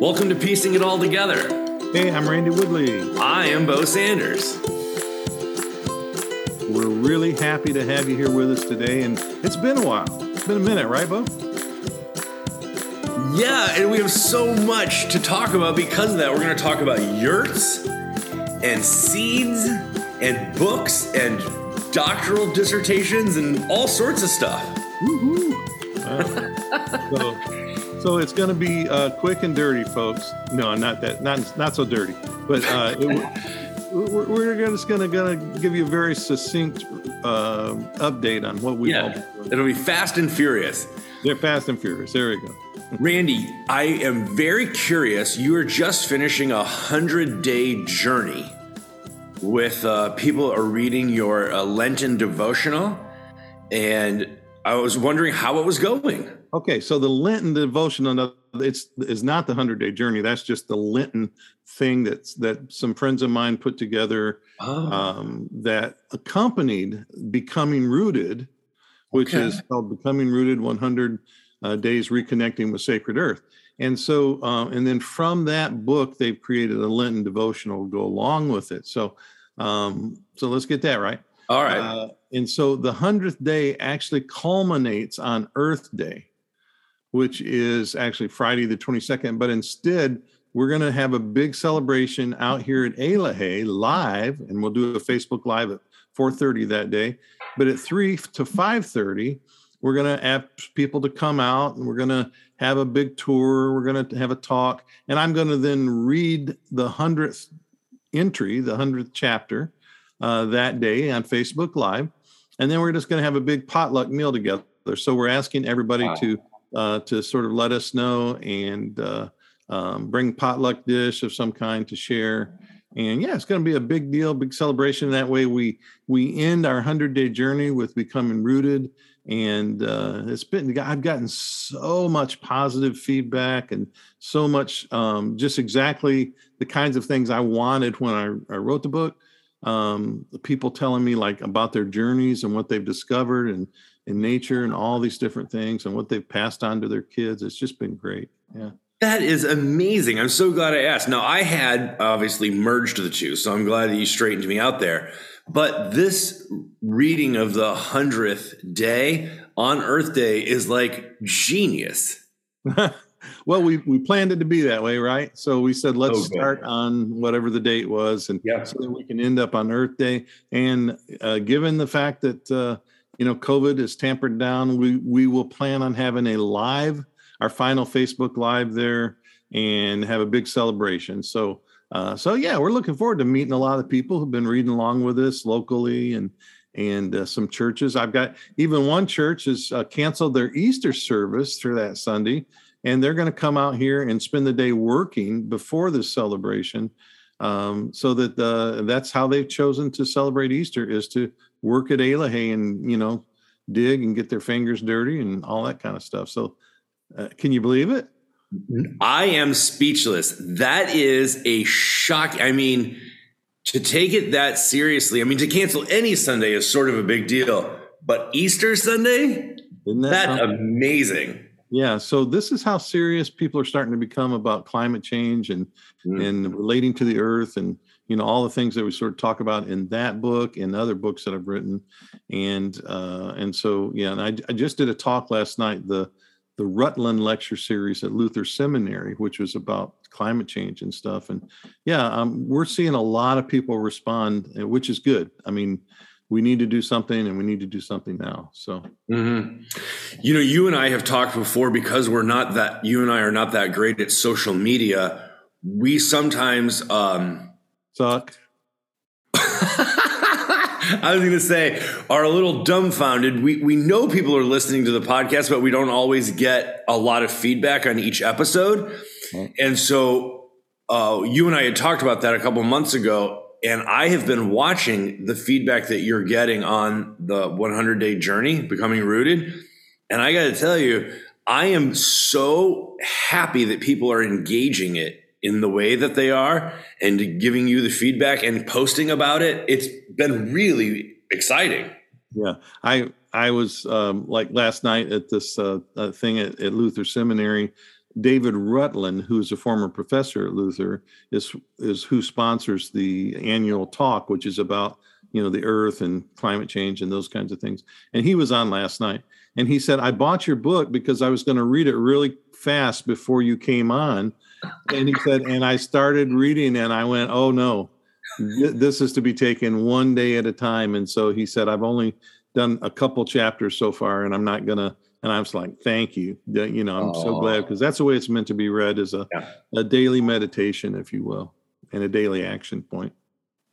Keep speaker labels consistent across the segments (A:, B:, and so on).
A: Welcome to Piecing It All Together.
B: Hey, I'm Randy Woodley.
A: I am Bo Sanders.
B: We're really happy to have you here with us today, and it's been a while. It's been a minute, right, Bo?
A: Yeah, and we have so much to talk about because of that. We're going to talk about yurts and seeds and books and doctoral dissertations and all sorts of stuff.
B: so, so it's going to be uh, quick and dirty, folks. No, not that, not not so dirty, but uh, it, we're, we're just going to going to give you a very succinct uh, update on what we.
A: Yeah, it'll be fast and furious.
B: They're fast and furious. There we go.
A: Randy, I am very curious. You are just finishing a hundred day journey with uh, people are reading your uh, Lenten devotional, and I was wondering how it was going.
B: Okay, so the Lenten devotional it's is not the hundred day journey. That's just the Lenten thing that's that some friends of mine put together oh. um, that accompanied becoming rooted, which okay. is called becoming rooted 100 uh, days reconnecting with sacred earth. And so, uh, and then from that book, they've created a Lenten devotional to go along with it. So, um, so let's get that right.
A: All right. Uh,
B: and so the hundredth day actually culminates on Earth Day, which is actually Friday the twenty second. But instead, we're going to have a big celebration out here at Eloheh live, and we'll do a Facebook Live at four thirty that day. But at three to five thirty, we're going to ask people to come out, and we're going to have a big tour. We're going to have a talk, and I'm going to then read the hundredth entry, the 100th chapter, uh, that day on Facebook Live. And then we're just going to have a big potluck meal together. So we're asking everybody wow. to uh, to sort of let us know and uh, um, bring potluck dish of some kind to share. And yeah, it's going to be a big deal, big celebration. That way, we we end our hundred day journey with becoming rooted. And uh, it's been I've gotten so much positive feedback and so much um, just exactly the kinds of things I wanted when I, I wrote the book. Um, people telling me like about their journeys and what they've discovered and in nature and all these different things and what they've passed on to their kids. It's just been great. Yeah.
A: That is amazing. I'm so glad I asked. Now, I had obviously merged the two, so I'm glad that you straightened me out there. But this reading of the 100th day on Earth Day is like genius.
B: well, we, we planned it to be that way, right? So we said, let's okay. start on whatever the date was, and
A: yeah.
B: so that we can end up on Earth Day. And uh, given the fact that, uh, you know, COVID is tampered down, we, we will plan on having a live our final Facebook Live there and have a big celebration. So, uh, so yeah, we're looking forward to meeting a lot of people who've been reading along with us locally and and uh, some churches. I've got even one church has uh, canceled their Easter service through that Sunday, and they're going to come out here and spend the day working before this celebration. Um, so that uh, that's how they've chosen to celebrate Easter is to work at Eloheh and you know dig and get their fingers dirty and all that kind of stuff. So uh, can you believe it?
A: I am speechless. That is a shock. I mean, to take it that seriously, I mean, to cancel any Sunday is sort of a big deal, but Easter Sunday, isn't that, that amazing?
B: Yeah. So this is how serious people are starting to become about climate change and mm. and relating to the earth and you know all the things that we sort of talk about in that book and other books that I've written, and uh, and so yeah, and I, I just did a talk last night. The the Rutland lecture series at Luther Seminary, which was about climate change and stuff. And yeah, um, we're seeing a lot of people respond, uh, which is good. I mean, we need to do something and we need to do something now. So,
A: mm-hmm. you know, you and I have talked before because we're not that, you and I are not that great at social media. We sometimes um,
B: suck.
A: I was going to say, are a little dumbfounded. We we know people are listening to the podcast, but we don't always get a lot of feedback on each episode. And so, uh, you and I had talked about that a couple months ago, and I have been watching the feedback that you're getting on the 100 day journey, becoming rooted. And I got to tell you, I am so happy that people are engaging it in the way that they are and giving you the feedback and posting about it. It's been really exciting.
B: Yeah. I, I was um, like last night at this uh, uh, thing at, at, Luther Seminary. David Rutland, who's a former professor at Luther, is is who sponsors the annual talk, which is about you know the earth and climate change and those kinds of things. And he was on last night, and he said, "I bought your book because I was going to read it really fast before you came on." And he said, and I started reading, and I went, "Oh no, this is to be taken one day at a time." And so he said, "I've only done a couple chapters so far, and I'm not gonna." And I was like, "Thank you." You know, I'm Aww. so glad because that's the way it's meant to be read as a yeah. a daily meditation, if you will, and a daily action point.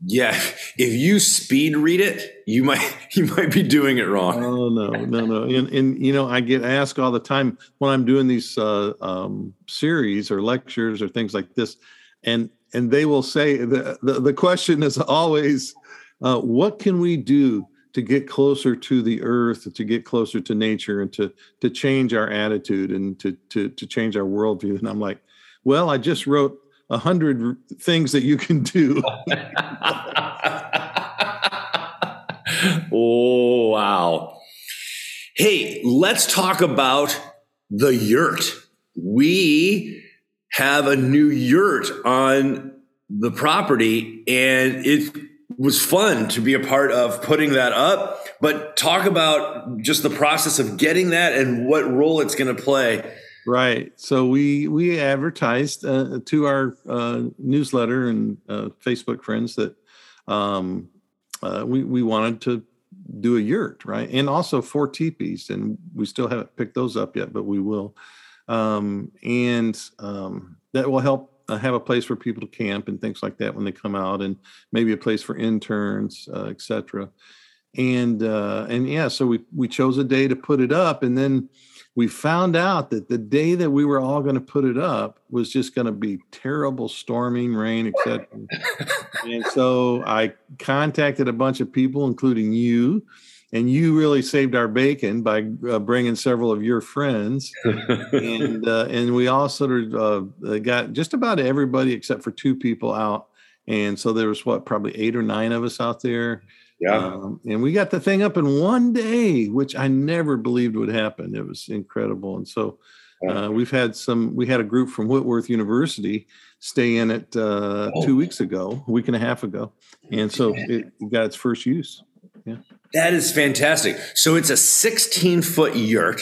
A: Yeah, if you speed read it, you might you might be doing it wrong.
B: Oh no, no, no. And and you know, I get asked all the time when I'm doing these uh, um, series or lectures or things like this, and and they will say the the, the question is always, uh, what can we do to get closer to the earth, to get closer to nature, and to to change our attitude and to to to change our worldview? And I'm like, well, I just wrote a hundred things that you can do.
A: oh wow! Hey, let's talk about the yurt. We have a new yurt on the property, and it was fun to be a part of putting that up. But talk about just the process of getting that and what role it's going to play
B: Right. So we we advertised uh, to our uh, newsletter and uh, Facebook friends that um, uh, we we wanted to do a yurt, right, and also four teepees, and we still haven't picked those up yet, but we will. Um, and um, that will help uh, have a place for people to camp and things like that when they come out, and maybe a place for interns, uh, etc. And and yeah, so we we chose a day to put it up, and then we found out that the day that we were all going to put it up was just going to be terrible storming rain etc and so i contacted a bunch of people including you and you really saved our bacon by uh, bringing several of your friends. And uh, and we all sort of uh, got just about everybody except for two people out. And so there was what probably eight or nine of us out there
A: yeah. Um,
B: and we got the thing up in one day, which I never believed would happen. It was incredible. And so uh, we've had some, we had a group from Whitworth University stay in it uh, oh. two weeks ago, a week and a half ago. And so it got its first use. Yeah.
A: That is fantastic. So it's a 16 foot yurt.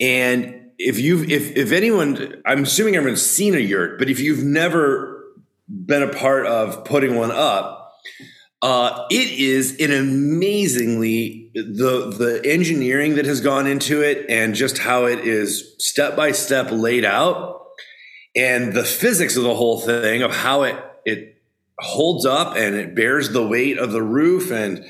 A: And if you've, if, if anyone, I'm assuming everyone's seen a yurt, but if you've never been a part of putting one up, uh, it is an amazingly the the engineering that has gone into it and just how it is step by step laid out and the physics of the whole thing of how it it holds up and it bears the weight of the roof and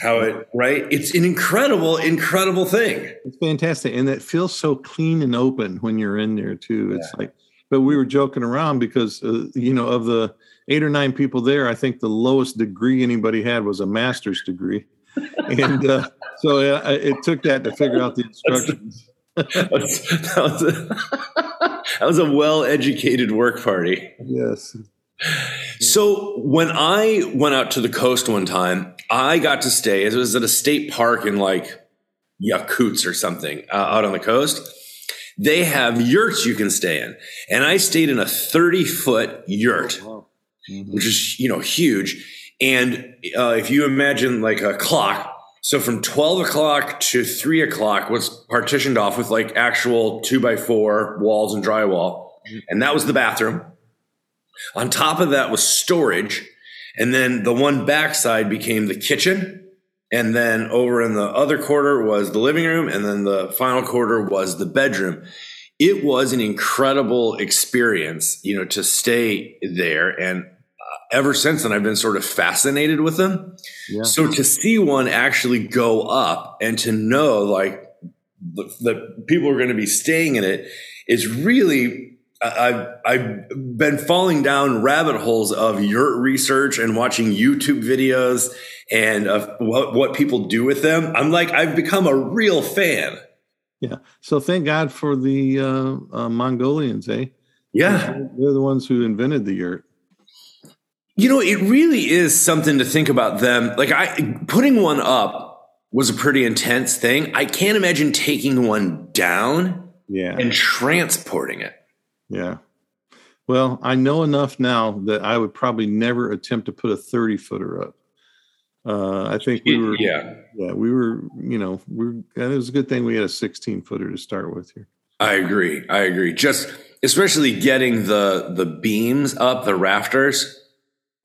A: how it right? It's an incredible incredible thing.
B: It's fantastic. And it feels so clean and open when you're in there too. It's yeah. like but we were joking around because uh, you know of the eight or nine people there, I think the lowest degree anybody had was a master's degree. and uh, so uh, it took that to figure out the instructions. that
A: was a, that was a well-educated work party.
B: Yes.
A: So when I went out to the coast one time, I got to stay. It was at a state park in like Yachats or something uh, out on the coast. They have yurts you can stay in, and I stayed in a thirty foot yurt. Oh, wow mm-hmm. which is you know huge. And uh, if you imagine like a clock, so from twelve o'clock to three o'clock was partitioned off with like actual two by four walls and drywall, mm-hmm. and that was the bathroom. On top of that was storage, and then the one backside became the kitchen. And then over in the other quarter was the living room, and then the final quarter was the bedroom it was an incredible experience, you know, to stay there. And uh, ever since then, I've been sort of fascinated with them. Yeah. So to see one actually go up and to know like that people are going to be staying in it is really I've I've been falling down rabbit holes of yurt research and watching YouTube videos and of what, what people do with them. I'm like I've become a real fan.
B: Yeah. So thank God for the uh, uh, Mongolians, eh?
A: Yeah.
B: They're the ones who invented the yurt.
A: You know, it really is something to think about them. Like I putting one up was a pretty intense thing. I can't imagine taking one down
B: Yeah.
A: and transporting it.
B: Yeah. Well, I know enough now that I would probably never attempt to put a 30 footer up. Uh, I think we were,
A: yeah,
B: yeah, we were, you know, we are it was a good thing we had a 16 footer to start with here.
A: I agree. I agree. Just especially getting the the beams up, the rafters,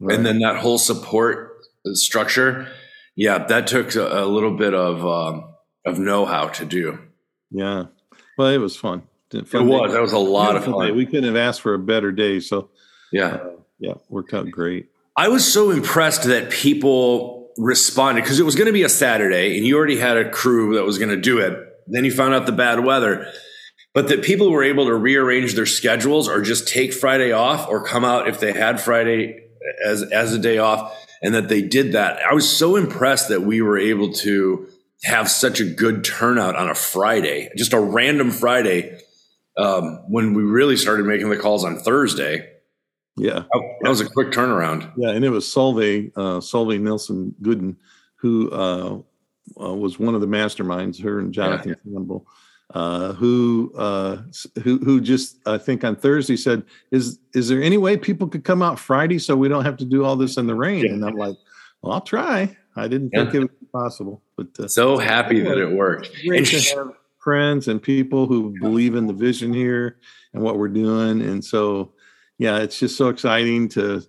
B: Right.
A: and then that whole support structure. Yeah, that took a, a little bit of um, of know how to do.
B: yeah. Well, it was fun.
A: It was. That was a lot of
B: day.
A: fun.
B: We couldn't have asked for a better day. So,
A: Yeah.
B: uh, yeah, worked out great.
A: I was so impressed that people responded because it was going to be a Saturday and you already had a crew that was going to do it. Then you found out the bad weather, but that people were able to rearrange their schedules or just take Friday off or come out if they had Friday as as a day off and that they did that. I was so impressed that we were able to have such a good turnout on a Friday, just a random Friday um, when we really started making the calls on Thursday.
B: Yeah.
A: That was a quick turnaround.
B: Yeah, and it was Solveig, uh, Solveig Nelson Gooden, who uh, uh, was one of the masterminds. Her and Jonathan Campbell, uh, who uh, who who just I think on Thursday said, "Is is there any way people could come out Friday so we don't have to do all this in the rain?"
A: Yeah.
B: And I'm like, "Well, I'll try." I didn't
A: Yeah.
B: think it was possible, but uh,
A: So happy that it worked.
B: great to have friends and people who believe in the vision here and what we're doing and so yeah it's just so exciting to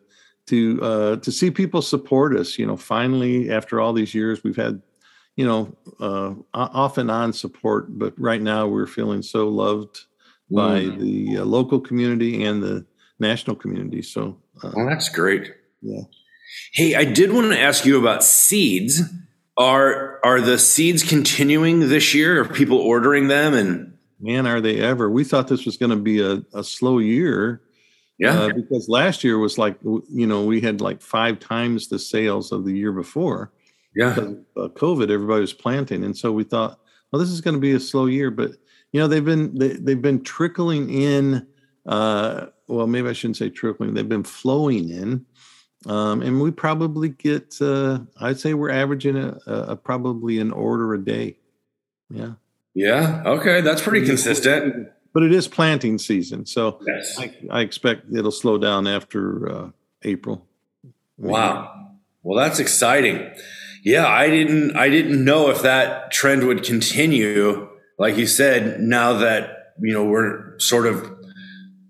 B: to uh to see people support us you know finally after all these years we've had you know uh off and on support but right now we're feeling so loved by
A: Mm.
B: the uh, local community and the national community so uh,
A: Well, that's great.
B: Yeah.
A: Hey, I did want to ask you about seeds. Are are the seeds continuing this year? Are people ordering them? And
B: man are they ever we thought this was going to be a, a slow year
A: yeah,
B: Uh, because last year was like you know we had like five times the sales of the year before
A: yeah,
B: because uh, covid everybody was planting. And so we thought well this is going to be a slow year but you know they've been they, they've been trickling in uh well maybe i shouldn't say trickling they've been flowing in. Um and we probably get uh i'd say we're averaging a, a, a probably an order a day. Yeah.
A: Yeah. Okay, that's pretty consistent.
B: But it is planting season so
A: Yes.
B: I, I expect it'll slow down after uh, April.
A: Wow. Well, that's exciting. Yeah, I didn't I didn't know if that trend would continue. Like you said, now that you know we're sort of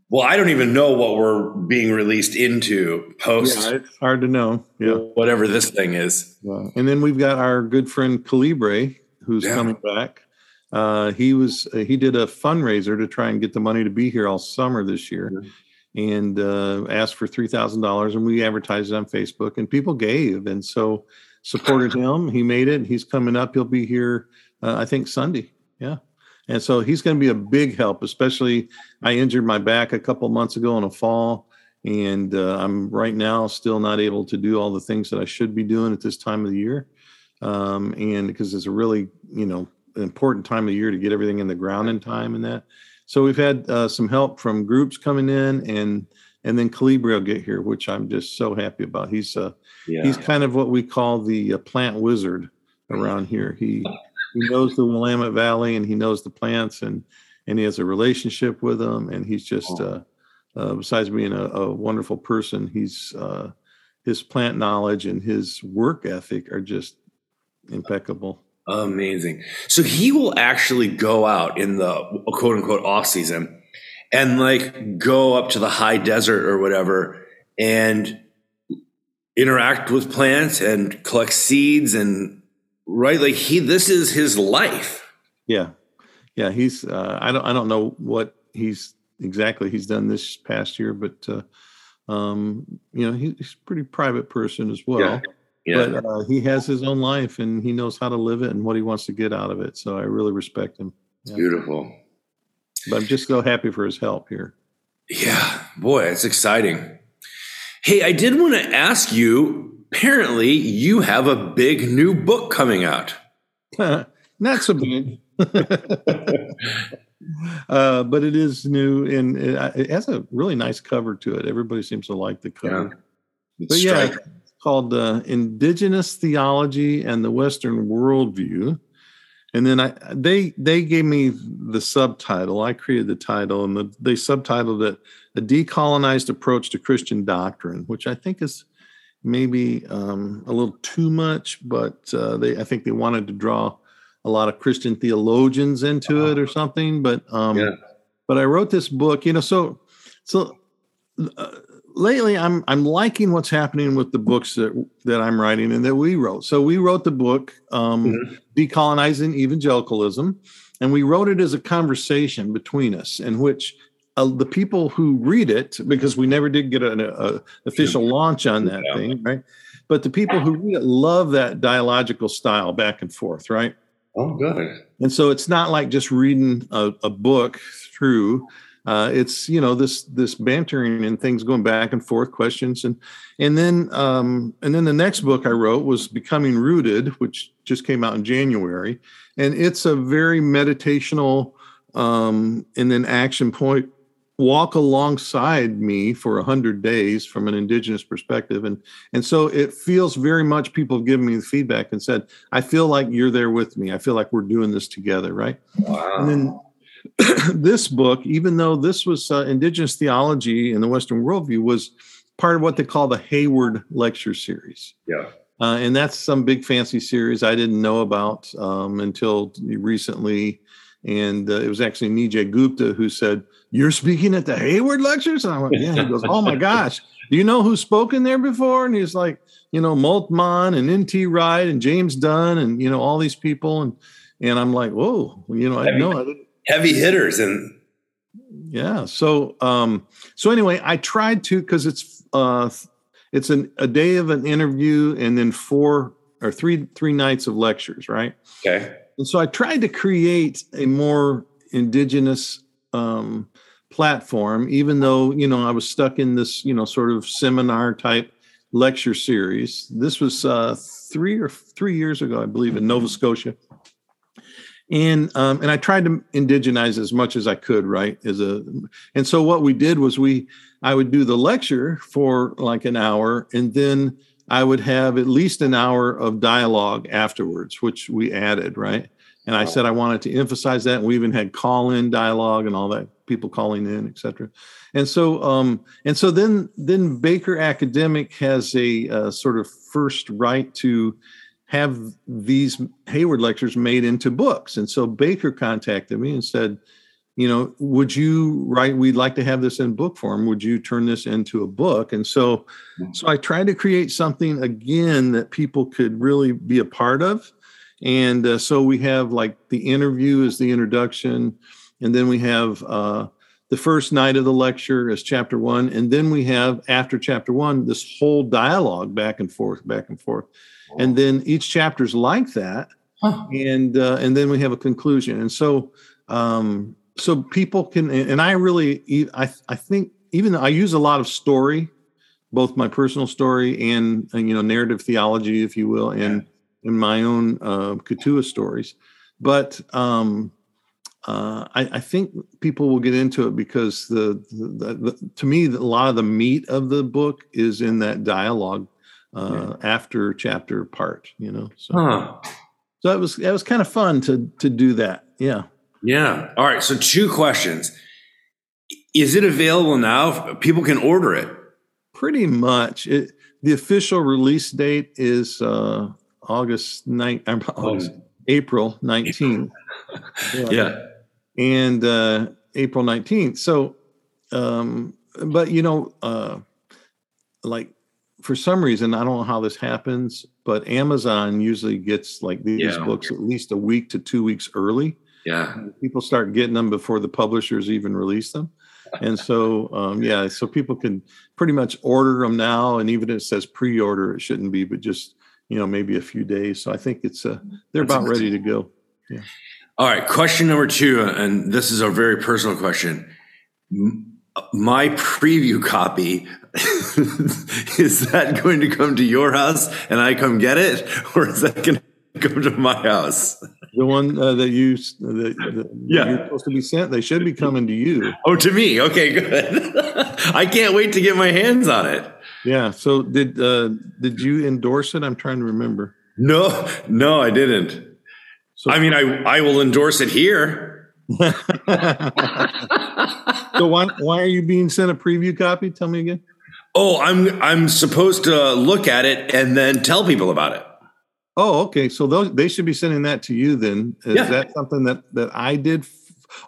A: well, I don't even know what we're being released into post
B: Yeah, it's hard to know. Yeah.
A: whatever this thing is.
B: yeah. And then we've got our good friend Calibre, who's
A: Yeah.
B: coming back. Uh, he was uh, he did a fundraiser to try and get the money to be here all summer this year, and uh, asked for three thousand dollars, and we advertised it on Facebook, and people gave, and so supported him. He made it. He's coming up. He'll be here, uh, I think Sunday. Yeah. And so he's going to be a big help, especially I injured my back a couple months ago in a fall. And uh, I'm right now still not able to do all the things that I should be doing at this time of the year. Um, and because it's a really, you know, important time of year to get everything in the ground in time and that. So we've had uh, some help from groups coming in and and then Calibri will get here, which I'm just so happy about. He's uh,
A: Yeah.
B: he's kind of what we call the uh, plant wizard around here. He he knows the Willamette Valley and he knows the plants and and he has a relationship with them and he's just uh, uh, besides being a, a wonderful person, he's uh, his plant knowledge and his work ethic are just impeccable.
A: Amazing. So he will actually go out in the quote unquote off season and like go up to the high desert or whatever and interact with plants and collect seeds and right like he this is his life.
B: Yeah, yeah. He's uh, I don't I don't know what he's exactly he's done this past year, but uh, um, you know he's a pretty private person as well.
A: Yeah. Yeah.
B: But uh, he has his own life and he knows how to live it and what he wants to get out of it. So I really respect him.
A: it's beautiful.
B: But I'm just so happy for his help here.
A: Yeah, boy, it's exciting. Hey, I did want to ask you apparently you have a big new book coming out.
B: Not so big. uh, but it is new and it, it has a really nice cover to it. Everybody seems to like the cover.
A: It's
B: But yeah,
A: striking.
B: Called uh, Indigenous Theology and the Western Worldview. And then I they they gave me the subtitle. I created the title, and the, they subtitled it "A Decolonized Approach to Christian Doctrine," which I think is maybe um, a little too much, but uh, they I think they wanted to draw a lot of Christian theologians into it or something. But um, yeah. but I wrote this book, you know. So so uh, lately, I'm I'm liking what's happening with the books that that I'm writing and that we wrote. So we wrote the book, um, mm-hmm. decolonizing evangelicalism, and we wrote it as a conversation between us in which uh, the people who read it, because we never did get an a official launch on that yeah. thing, right? But the people who read it love that dialogical style back and forth, right?
A: Oh, good.
B: And so it's not like just reading a, a book through. Uh, it's you know this this bantering and things going back and forth, questions. And and then um, and then the next book I wrote was Becoming Rooted, which just came out in January, and it's a very meditational um, and then action point walk alongside me for a hundred days from an indigenous perspective. And and so it feels very much people have given me the feedback and said i feel like you're there with me. I feel like we're doing this together right? Wow. and then this book even though this was uh, indigenous theology in the western worldview was part of what they call the hayward lecture series
A: yeah
B: uh, and that's some big fancy series i didn't know about um, until recently and uh, it was actually Nijay Gupta who said, "You're speaking at the Hayward lectures." And I went, "Yeah." He goes, "Oh my gosh, do you know who's spoken there before?" And he's like, "You know, Moltmann and N.T. Wright and James Dunn and you know all these people." And and I'm like, "Whoa, you know, I know
A: heavy hitters and."
B: Yeah. So um so anyway, I tried to because it's uh it's an, a day of an interview and then four or three three nights of lectures, right?
A: Okay
B: and so I tried to create a more indigenous um, platform, even though, you know, I was stuck in this, you know, sort of seminar type lecture series. This was uh, three or three years ago, I believe, in Nova Scotia. And um, and I tried to indigenize as much as I could, right? As a and so what we did was we I would do the lecture for like an hour, and then I would have at least an hour of dialogue afterwards, which we added, right? And I said I wanted to emphasize that. And we even had call-in dialogue and all that, people calling in, et cetera. And so, um, and so then, then Baker Academic has a uh, sort of first right to have these Hayward lectures made into books. And so Baker contacted me and said, you know, would you write? We'd like to have this in book form. Would you turn this into a book? And so, so I tried to create something again that people could really be a part of. And uh, so we have like the interview is the introduction, and then we have uh, the first night of the lecture as chapter one, and then we have after chapter one this whole dialogue back and forth, back and forth, and then each chapter is like that, huh. and uh, and then we have a conclusion. And so um, so people can and i really i i think even i use a lot of story both my personal story and, and you know narrative theology if you will and in my own uh stories but um uh, I, I, think people will get into it because the, the, the, to me a lot of the meat of the book is in that dialogue uh, yeah. after chapter part you know so huh. so it was that was kind of fun to to do that yeah
A: yeah. All right. So, two questions. Is it available now? People can order it.
B: Pretty much. It, the official release date is uh, August 9, uh, August, oh. April 19th.
A: yeah. yeah.
B: And uh, April 19th. So, um, but you know, uh, like for some reason, I don't know how this happens, but Amazon usually gets like these yeah. books at least a week to two weeks early.
A: Yeah.
B: People start getting them before the publishers even release them. And so, um, yeah, so people can pretty much order them now. And even if it says pre order, it shouldn't be, but just, you know, maybe a few days. So I think it's, uh, they're That's about ready to go. Yeah.
A: All right. Question number two. And this is a very personal question. My preview copy is that going to come to your house and I come get it, or is that going to come to my house.
B: The one uh, that you that, that yeah. you're supposed to be sent, they should be coming to you.
A: Oh, to me. Okay, good. I can't wait to get my hands on it.
B: Yeah. So did uh, did you endorse it? I'm trying to remember.
A: No, no, I didn't. So I mean, I I will endorse it here.
B: so why why are you being sent a preview copy? Tell me again.
A: Oh, I'm I'm supposed to look at it and then tell people about it.
B: Oh, okay. So those they should be sending that to you then. Is
A: Yeah.
B: that something that that I did? f-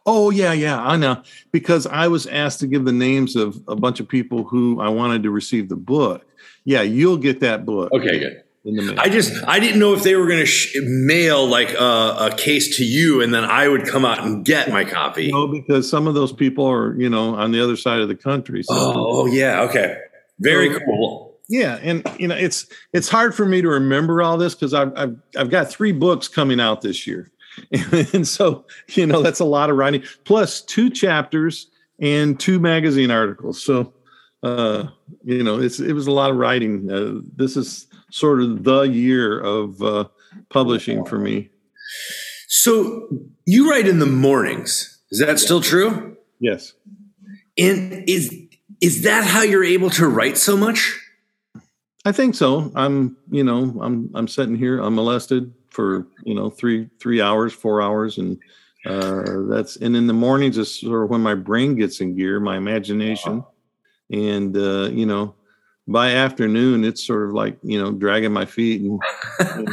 B: Oh yeah, yeah, I know. Because I was asked to give the names of a bunch of people who I wanted to receive the book. Yeah, you'll get that book.
A: Okay, good.
B: In the mail.
A: I just I didn't know if they were going to sh- mail like a, a case to you and then I would come out and get my copy.
B: no, because some of those people are, you know, on the other side of the country. So
A: Oh yeah, okay, very cool.
B: yeah, and you know, it's it's hard for me to remember all this because I've, I've I've got three books coming out this year, and so you know that's a lot of writing plus two chapters and two magazine articles. So uh, you know, it's it was a lot of writing. Uh, this is sort of the year of uh, publishing for me.
A: So you write in the mornings. Is that still true?
B: Yes.
A: And is is that how you're able to write so much?
B: I think so. I'm, you know, I'm I'm sitting here unmolested for you know three three hours, four hours, and uh, that's and in the mornings is sort of when my brain gets in gear, my imagination, and uh, you know, by afternoon it's sort of like you know dragging my feet, and, and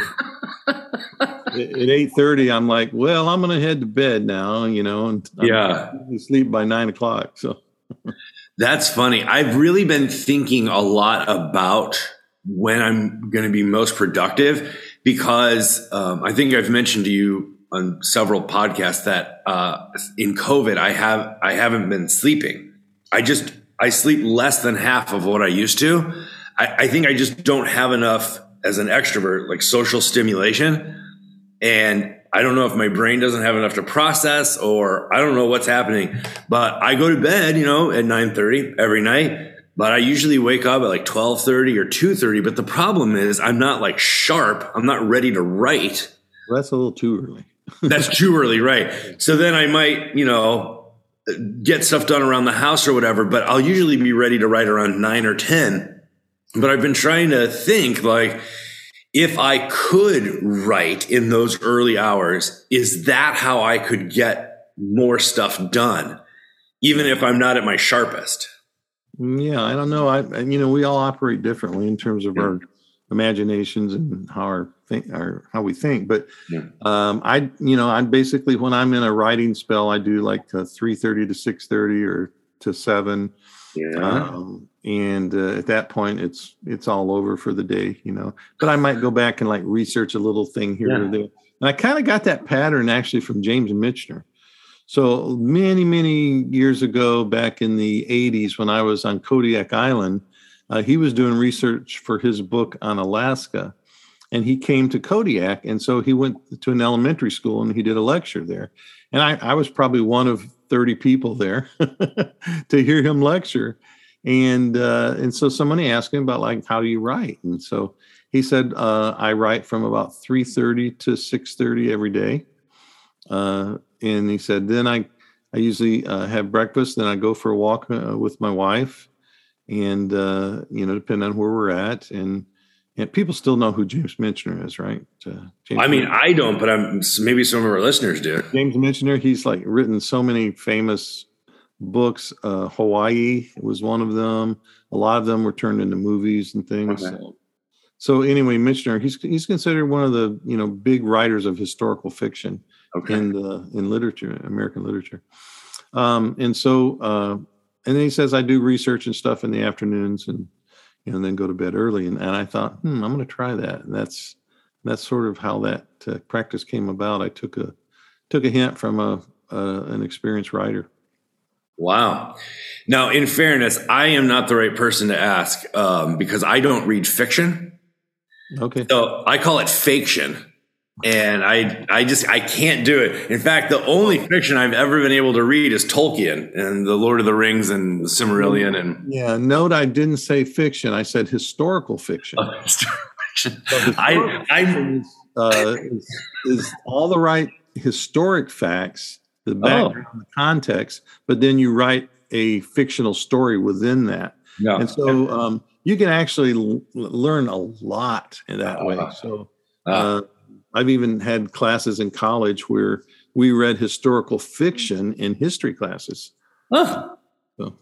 B: at eight thirty I'm like, well, I'm gonna head to bed now, you know, and I'm
A: Yeah.
B: sleep by nine o'clock. So
A: That's funny. I've really been thinking a lot about when I'm going to be most productive because um, I think I've mentioned to you on several podcasts that uh, in COVID I have I haven't been sleeping. I just I sleep less than half of what I used to. I, I think I just don't have enough as an extrovert like social stimulation, and I don't know if my brain doesn't have enough to process or I don't know what's happening. But I go to bed, you know, at nine thirty every night. But I usually wake up at like twelve thirty or two thirty. But the problem is I'm not like sharp. I'm not ready to write.
B: that's a little too early.
A: That's too early, right? So then I might, you know, get stuff done around the house or whatever, but I'll usually be ready to write around nine or 10. But I've been trying to think like, if I could write in those early hours, is that how I could get more stuff done, even if I'm not at my sharpest?
B: Yeah, I don't know. I, I- you know, we all operate differently in terms of our imaginations and how our think, our how we think. But
A: Yeah.
B: um, I, you know, I'm basically when I'm in a writing spell, I do like three thirty to six thirty or to seven,
A: Yeah.
B: um, and uh, at that point, it's it's all over for the day, you know. But I might go back and like research a little thing here
A: Yeah.
B: or there. And I kind of got that pattern actually from James Michener. So many, many years ago, back in the 80s, when I was on Kodiak Island, uh, he was doing research for his book on Alaska. And he came to Kodiak. And so he went to an elementary school and he did a lecture there. And I, I was probably one of 30 people there to hear him lecture. And uh, and so somebody asked him about like how do you write? And so he said, uh, I write from about 3:30 to 6:30 every day. Uh, and he said, then I, I usually uh, have breakfast, then I go for a walk uh, with my wife, and uh, you know, depending on where we're at, and and people still know who James Michener is, right? Uh, James
A: I mean,
B: Michener-
A: I don't, but I'm maybe some of our listeners do.
B: James Michener, he's like written so many famous books. Uh, Hawaii was one of them. A lot of them were turned into movies and things.
A: Okay.
B: So, so anyway, Michener, he's he's considered one of the you know big writers of historical fiction
A: Okay.
B: in the in literature, American literature. Um, and so, uh, and then he says, I do research and stuff in the afternoons, and you know, then go to bed early. And, and I thought, hmm, I'm going to try that. And that's that's sort of how that uh, practice came about. I took a took a hint from a, a an experienced writer.
A: Wow. Now, in fairness, I am not the right person to ask um, because I don't read fiction.
B: Okay.
A: So I call it fiction. And I, I just, I can't do it. In fact, the only fiction I've ever been able to read is Tolkien and the Lord of the Rings and the Silmarillion and
B: Yeah. Note, I didn't say fiction. I said historical fiction.
A: fiction.
B: So historical
A: I, I,
B: fiction is, uh, is, is all the right historic facts, the background, the context, but then you write a fictional story within that.
A: no.
B: And so um, you can actually l- learn a lot in that way.
A: Ah.
B: So
A: Ah.
B: uh, I've even had classes in college where we read historical fiction in history classes.
A: Huh.
B: So.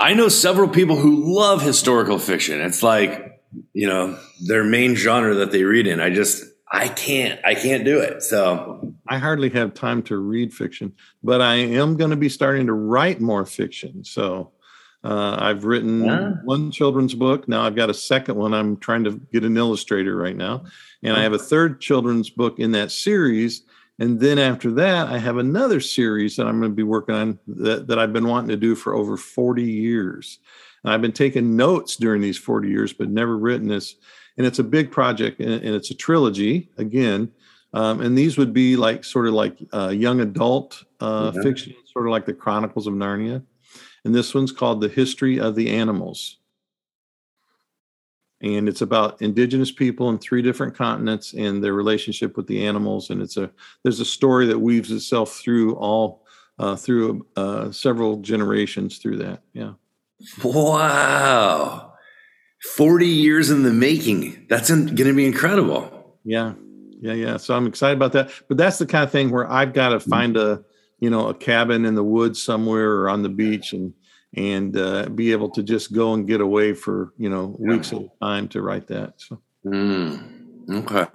A: I know several people who love historical fiction. It's like, you know, their main genre that they read in. I just, I can't, I can't do it. So
B: I hardly have time to read fiction, but I am going to be starting to write more fiction. So uh, I've written
A: Yeah.
B: one children's book. Now I've got a second one. I'm trying to get an illustrator right now. And I have a third children's book in that series. And then after that, I have another series that I'm going to be working on that, that I've been wanting to do for over 40 years. And I've been taking notes during these 40 years, but never written this. And it's a big project and, and it's a trilogy again. Um, and these would be like sort of like uh, young adult uh,
A: Mhm.
B: fiction, sort of like the Chronicles of Narnia. And this one's called The History of the Animals. And it's about indigenous people in three different continents and their relationship with the animals. And it's a there's a story that weaves itself through all uh, through uh, several generations through that. Yeah.
A: Wow. 40 years in the making. That's going to be incredible.
B: Yeah. Yeah. Yeah. So I'm excited about that. But that's the kind of thing where I've got to find a, you know, a cabin in the woods somewhere or on the beach and, and uh, be able to just go and get away for, you know, weeks at a time to write that. So,
A: Mm, okay.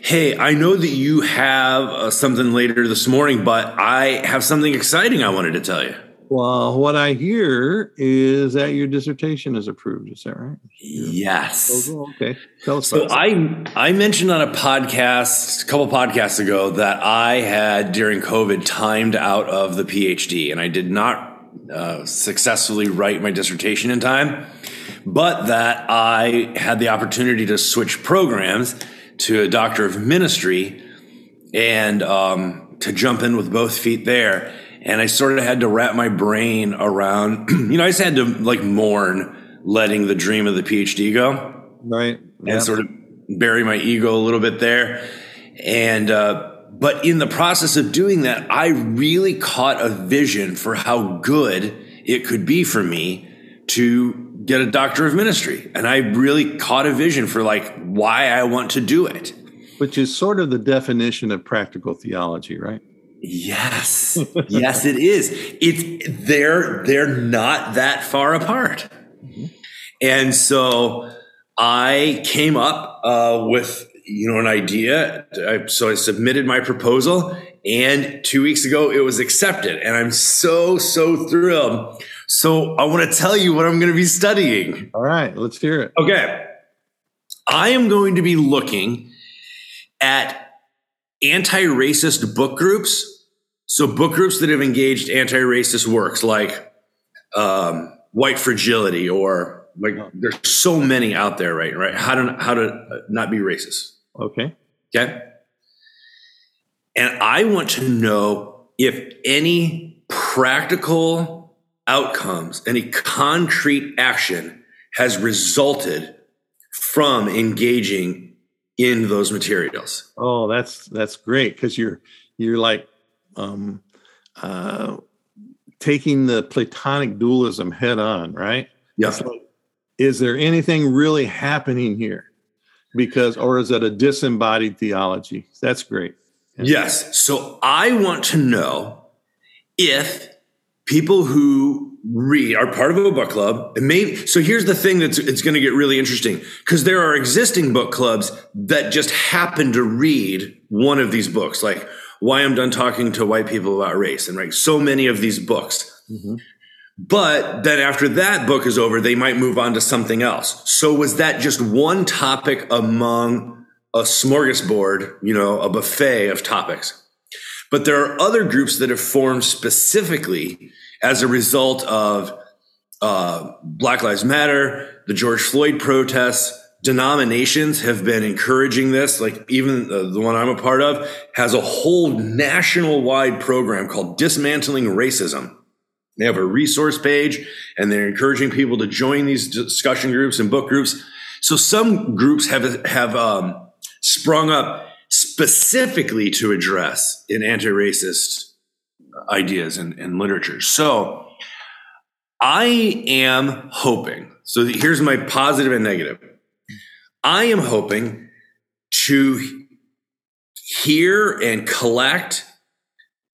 A: Hey, I know that you have uh, something later this morning, but I have something exciting I wanted to tell you.
B: Well, what I hear is that your dissertation is approved. Is that right?
A: Yes.
B: Okay. Tell us
A: So I I mentioned on a podcast a couple podcasts ago that I had during COVID timed out of the PhD and I did not uh, successfully write my dissertation in time, but that I had the opportunity to switch programs to a doctor of ministry and um, to jump in with both feet there. And I sort of had to wrap my brain around, you know, I just had to like mourn letting the dream of the PhD go
B: right. Yeah.
A: and sort of bury my ego a little bit there. And, uh, but in the process of doing that, I really caught a vision for how good it could be for me to get a doctor of ministry. And I really caught a vision for like why I want to do it.
B: Which is sort of the definition of practical theology, right?
A: Yes. yes, it is. It's they're they're not that far apart. And so I came up uh, with you know an idea. I, so I submitted my proposal, and two weeks ago it was accepted, and I'm so so thrilled. So I want to tell you what I'm going to be studying.
B: All right. Let's hear it.
A: Okay. I am going to be looking at anti racist book groups. So, book groups that have engaged anti racist works like um, White Fragility, or like there's so many out there, right? Right? How to, how to not be racist.
B: Okay.
A: Okay. And I want to know if any practical outcomes, any concrete action has resulted from engaging in those materials.
B: Oh, that's that's great because you're you're like um, uh, taking the Platonic dualism head on, right?
A: Yeah.
B: Like, is there anything really happening here? Because, or is it a disembodied theology? That's great.
A: Yes. So I want to know if people who read are part of a book club and maybe so here's the thing that's it's going to get really interesting because there are existing book clubs that just happen to read one of these books like why i'm done talking to white people about race and right so many of these books
B: Mhm.
A: but then after that book is over they might move on to something else so was that just one topic among a smorgasbord you know a buffet of topics but there are other groups that have formed specifically as a result of uh, Black Lives Matter, the George Floyd protests. Denominations have been encouraging this. Like even the, the one I'm a part of has a whole national wide program called Dismantling Racism. They have a resource page and they're encouraging people to join these discussion groups and book groups. So some groups have, have um, sprung up specifically to address in anti-racist ideas and, and literature. So I am hoping, so here's my positive and negative. I am hoping to hear and collect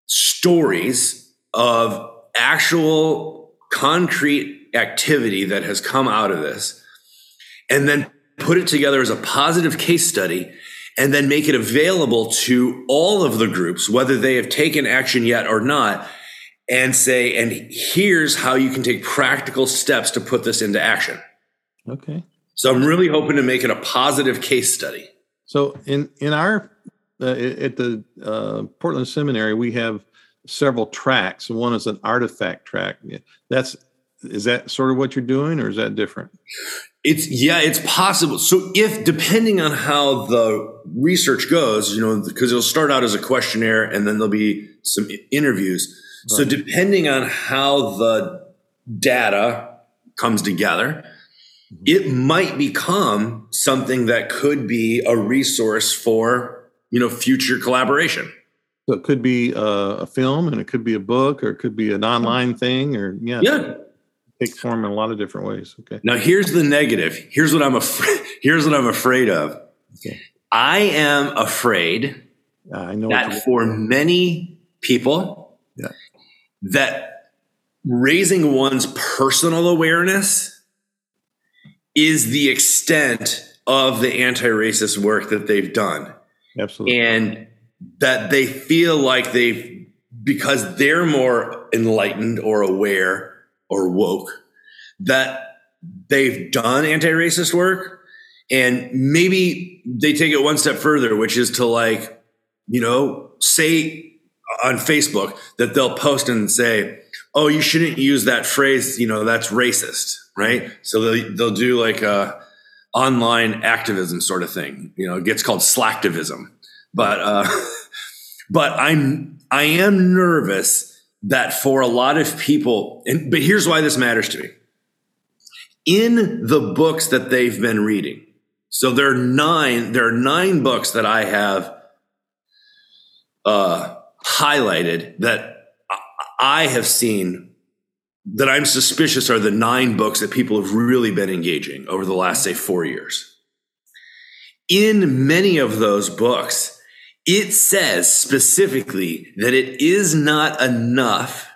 A: stories of actual concrete activity that has come out of this and then put it together as a positive case study and then make it available to all of the groups, whether they have taken action yet or not, and say, and here's how you can take practical steps to put this into action.
B: Okay.
A: So I'm really hoping to make it a positive case study.
B: So in in our uh, at the uh, Portland Seminary, we have several tracks. One is an artifact track. That's is that sort of what you're doing, or is that different?
A: It's yeah, it's possible. So if depending on how the research goes, you know, because it'll start out as a questionnaire and then there'll be some interviews. Right. So depending on how the data comes together. It might become something that could be a resource for you know future collaboration.
B: So it could be a, a film, and it could be a book, or it could be an online thing, or yeah,
A: yeah
B: take form in a lot of different ways. Okay.
A: Now here's the negative. Here's what I'm afraid. Here's what I'm afraid of. Okay. I am afraid uh, I know that for many people,
B: yeah.
A: that raising one's personal awareness is the extent of the anti-racist work that they've done.
B: Absolutely.
A: And that they feel like they've because they're more enlightened or aware or woke that they've done anti-racist work and maybe they take it one step further which is to like you know say on facebook that they'll post and say oh you shouldn't use that phrase you know that's racist right? So they'll, they'll do like a online activism sort of thing. You know it gets called slacktivism. But uh but i'm i am nervous that for a lot of people, and, but here's why this matters to me. In the books that they've been reading, so there are nine, there are nine books that I have uh, highlighted that I have seen that I'm suspicious are the nine books that people have really been engaging over the last, say, four years. In many of those books, it says specifically that it is not enough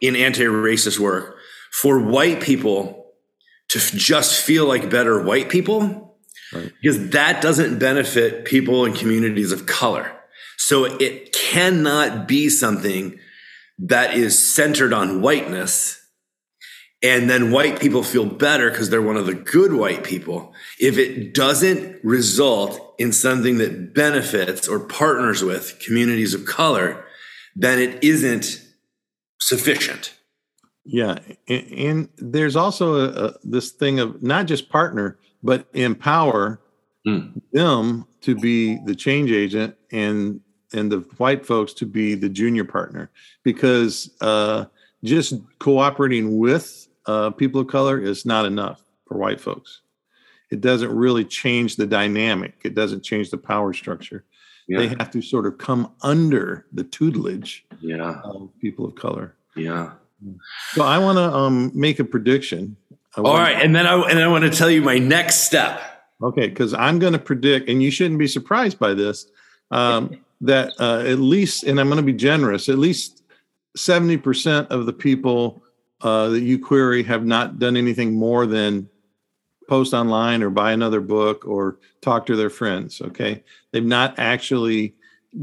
A: in anti racist work for white people to just feel like better white people right. because that doesn't benefit people and communities of color. So it cannot be something that is centered on whiteness and then white people feel better because they're one of the good white people. If it doesn't result in something that benefits or partners with communities of color, then it isn't sufficient.
B: Yeah, and, and there's also a, a, this thing of not just partner, but empower mm. them to be the change agent and and the white folks to be the junior partner because uh, just cooperating with uh, people of color is not enough for white folks. It doesn't really change the dynamic. It doesn't change the power structure. Yeah. They have to sort of come under the tutelage
A: yeah.
B: of people of color.
A: Yeah.
B: So I want to um, make a prediction.
A: All right, and then I and I want to tell you my next step.
B: Okay, because I'm going to predict, and you shouldn't be surprised by this, um, that uh, at least, and I'm going to be generous, at least seventy percent of the people uh, that you query have not done anything more than post online or buy another book or talk to their friends. Okay. They've not actually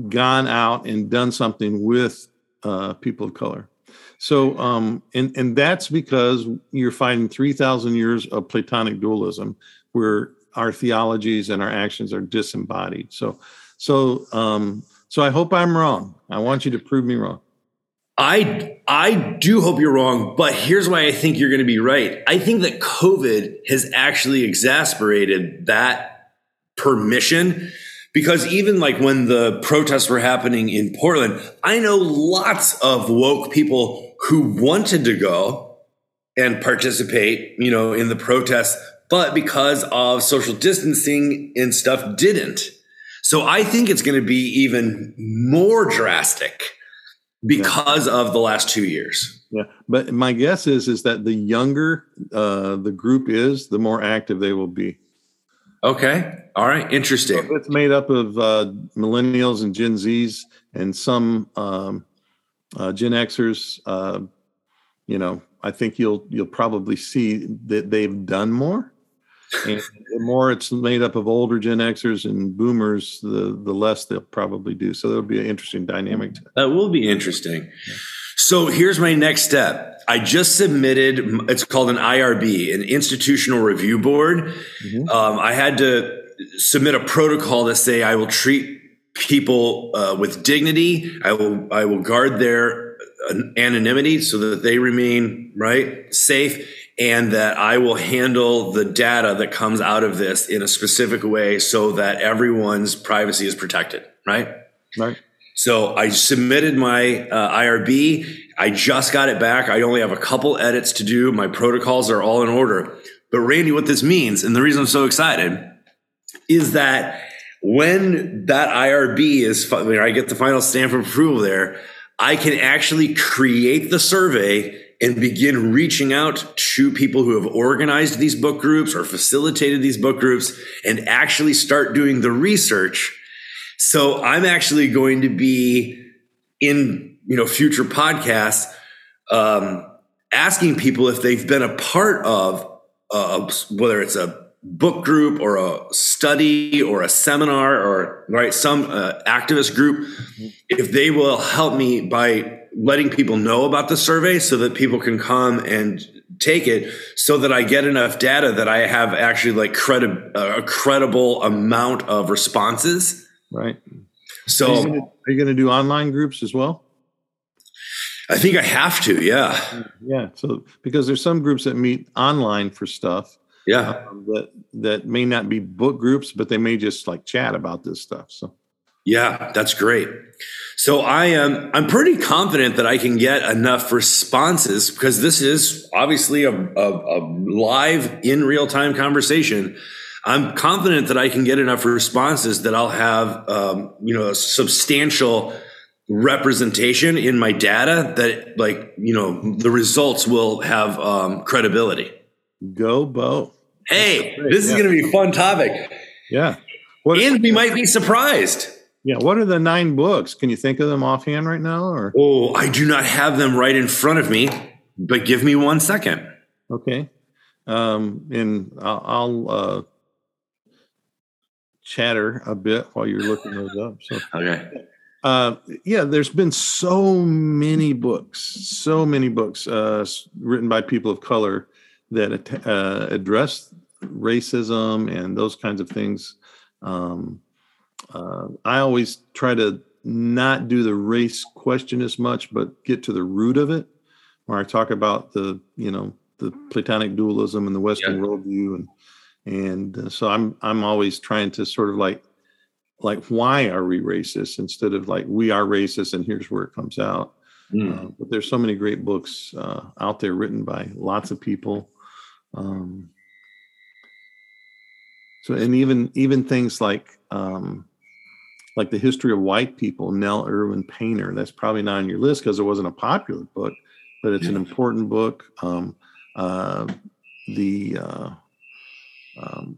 B: gone out and done something with uh, people of color. So, um, and, and that's because you're fighting 3,000 years of Platonic dualism where our theologies and our actions are disembodied. So, so, um, so I hope I'm wrong. I want you to prove me wrong.
A: I I do hope you're wrong, but here's why I think you're going to be right. I think that COVID has actually exasperated that permission because even like when the protests were happening in Portland, I know lots of woke people who wanted to go and participate, you know, in the protests, but because of social distancing and stuff didn't. So I think it's going to be even more drastic because yeah. of the last two years.
B: Yeah, but my guess is is that the younger uh, the group is, the more active they will be.
A: Okay. All right. Interesting.
B: So it's made up of uh, millennials and Gen Zs, and some um, uh, Gen Xers, uh, you know, I think you'll you'll probably see that they've done more. And the more it's made up of older Gen Xers and Boomers, the the less they'll probably do. So there'll be an interesting dynamic. To
A: that will be interesting. So here's my next step. I just submitted. It's called an IRB, an institutional review board. Mm-hmm. Um, I had to submit a protocol to say I will treat people uh, with dignity. I will I will guard their anonymity so that they remain right safe and that I will handle the data that comes out of this in a specific way so that everyone's privacy is protected right
B: right
A: so I submitted my uh, IRB. I just got it back. I only have a couple edits to do. My protocols are all in order. But Randy, what this means, and the reason I'm so excited, is that when that IRB is, when I get the final stamp of approval there, I can actually create the survey and begin reaching out to people who have organized these book groups or facilitated these book groups and actually start doing the research. So I'm actually going to be in, you know, future podcasts, um, asking people if they've been a part of, uh, whether it's a book group or a study or a seminar or right some uh, activist group if they will help me by letting people know about the survey so that people can come and take it so that I get enough data that I have actually like credi- a credible amount of responses.
B: Right.
A: So
B: are you going to do online groups as well?
A: I think I have to yeah.
B: Yeah so because there's some groups that meet online for stuff
A: yeah.
B: um, that that may not be book groups but they may just like chat about this stuff so
A: yeah that's great so i am i'm pretty confident that i can get enough responses because this is obviously a, a, a live in real time conversation i'm confident that i can get enough responses that i'll have um, you know a substantial representation in my data that like you know the results will have um, credibility
B: Go Bo.
A: Hey, this yeah. is going to be a fun topic.
B: Yeah.
A: What, and we might be surprised.
B: Yeah. What are the nine books? Can you think of them offhand right now? Or
A: oh, I do not have them right in front of me, but give me one second.
B: Okay. Um, and I'll, I'll uh, chatter a bit while you're looking those up. So
A: okay.
B: Uh, yeah, there's been so many books, so many books uh, written by people of color that uh, address racism and those kinds of things. Um, uh, I always try to not do the race question as much, but get to the root of it, where I talk about the you know the Platonic dualism and the Western yeah. worldview, and and uh, so I'm I'm always trying to sort of like like why are we racist instead of like we are racist and here's where it comes out. Mm. Uh, but there's so many great books uh, out there written by lots of people um, so, and even even things like um, like the history of white people, Nell Irvin Painter. That's probably not on your list because it wasn't a popular book, but it's an important book. Um, uh, the uh, um,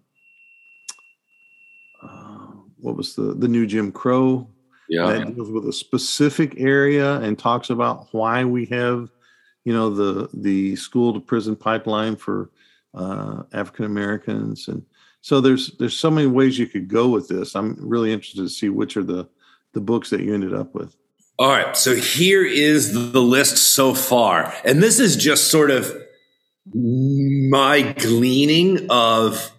B: uh, what was the the new Jim Crow?
A: Yeah,
B: that deals with a specific area and talks about why we have, you know, the the school to prison pipeline for uh, African Americans, and so there's there's so many ways you could go with this. I'm really interested to see which are the the books that you ended up with.
A: All right, so here is the list so far, and this is just sort of my gleaning of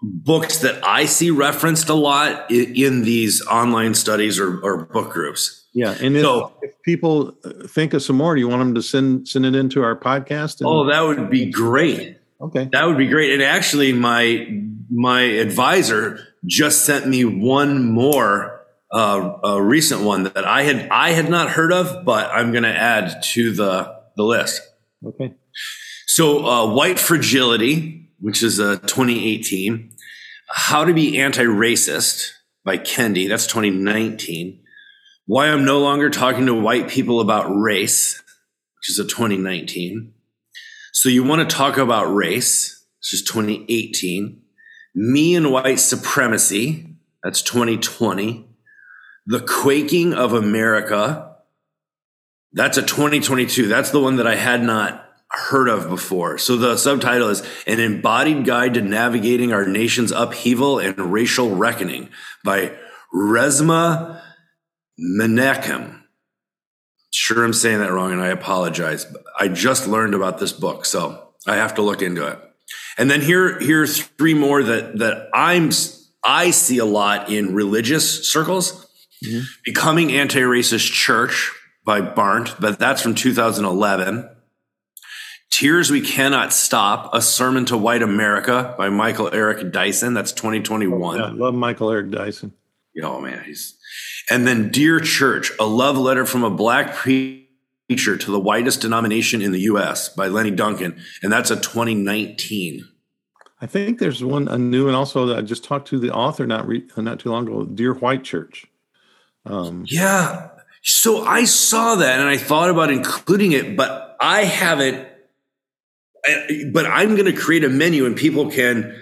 A: books that I see referenced a lot in, in these online studies or, or, book groups.
B: Yeah, and if, so, if, people uh, think of some more, do you want them to send send it into our podcast?
A: And- oh, that would be great.
B: Okay.
A: That would be great. And actually my my advisor just sent me one more uh, a recent one that I had I had not heard of, but I'm going to add to the the list.
B: Okay.
A: So, uh, White Fragility, which is a 2018, How to Be Anti-Racist by Kendi, that's 2019. Why I'm No Longer Talking to White People About Race, which is a 2019. So you want to talk about race, which is 2018. Me and white supremacy, that's 2020. The Quaking of America. That's a 2022. That's the one that I had not heard of before. So the subtitle is An Embodied Guide to Navigating Our Nation's Upheaval and Racial Reckoning by Resmaa Menakem. Sure, I'm saying that wrong and I apologize. I just learned about this book, so I have to look into it. And then here, here's three more that that I'm I see a lot in religious circles. Mm-hmm. Becoming Anti-Racist Church by Barndt, but that's from 2011. Tears We Cannot Stop, A Sermon to White America by Michael Eric Dyson. That's 2021.
B: Yeah, I love Michael Eric Dyson.
A: Oh, man. He's, and then Dear Church, A Love Letter from a Black Preacher to the whitest Denomination in the U.S. by Lenny Duncan. And that's a 2019.
B: I think there's one a new, and also I just talked to the author not re, not too long ago. Dear White Church.
A: Um, yeah. So I saw that and I thought about including it, but I haven't but I'm going to create a menu and people can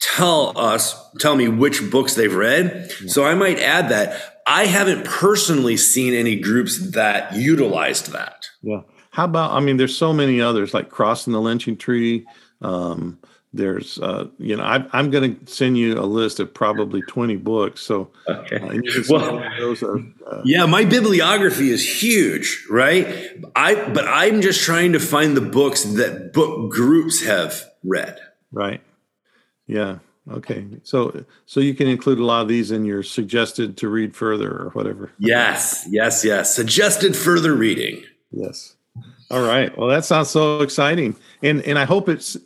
A: tell us, tell me which books they've read. Yeah. So I might add that. I haven't personally seen any groups that utilized that.
B: Yeah. How about, I mean, there's so many others like Crossing the Lynching Tree. Um, there's uh, you know I, am going to send you a list of probably 20 books so
A: okay. Uh, well, those are, uh, yeah my bibliography is huge right i but i'm just trying to find the books that book groups have read
B: right yeah okay so so you can include a lot of these in your suggested to read further or whatever
A: yes yes yes suggested further reading
B: yes all right. Well, that sounds so exciting, and and I hope it's.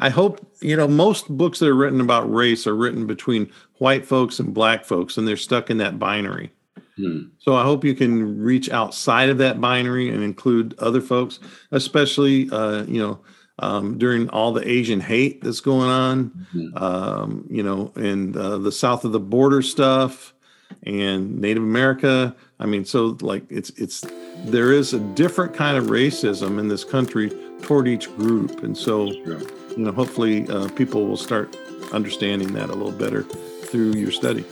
B: I hope you know most books that are written about race are written between white folks and black folks, and they're stuck in that binary. Hmm. So I hope you can reach outside of that binary and include other folks, especially uh, you know um, during all the Asian hate that's going on, mm-hmm. um, you know, and uh, the south of the border stuff and Native America. I mean, so like it's it's there is a different kind of racism in this country toward each group, and so you know, hopefully, uh, people will start understanding that a little better through your study.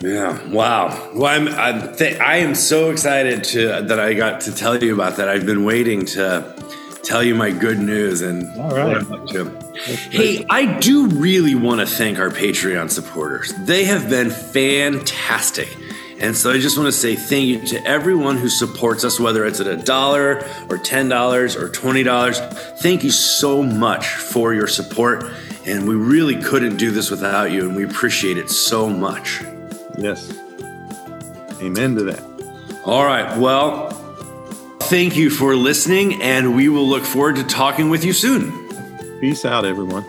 A: Yeah. Wow. Well, I'm, I'm th- I am so excited to that I got to tell you about that. I've been waiting to tell you my good news and
B: all right.
A: Hey, I do really want to thank our Patreon supporters. They have been fantastic. And so I just want to say thank you to everyone who supports us, whether it's at a dollar or $10 or $20. Thank you so much for your support. And we really couldn't do this without you, and we appreciate it so much.
B: Yes. Amen to that.
A: All right. Well, thank you for listening, and we will look forward to talking with you soon.
B: Peace out, everyone.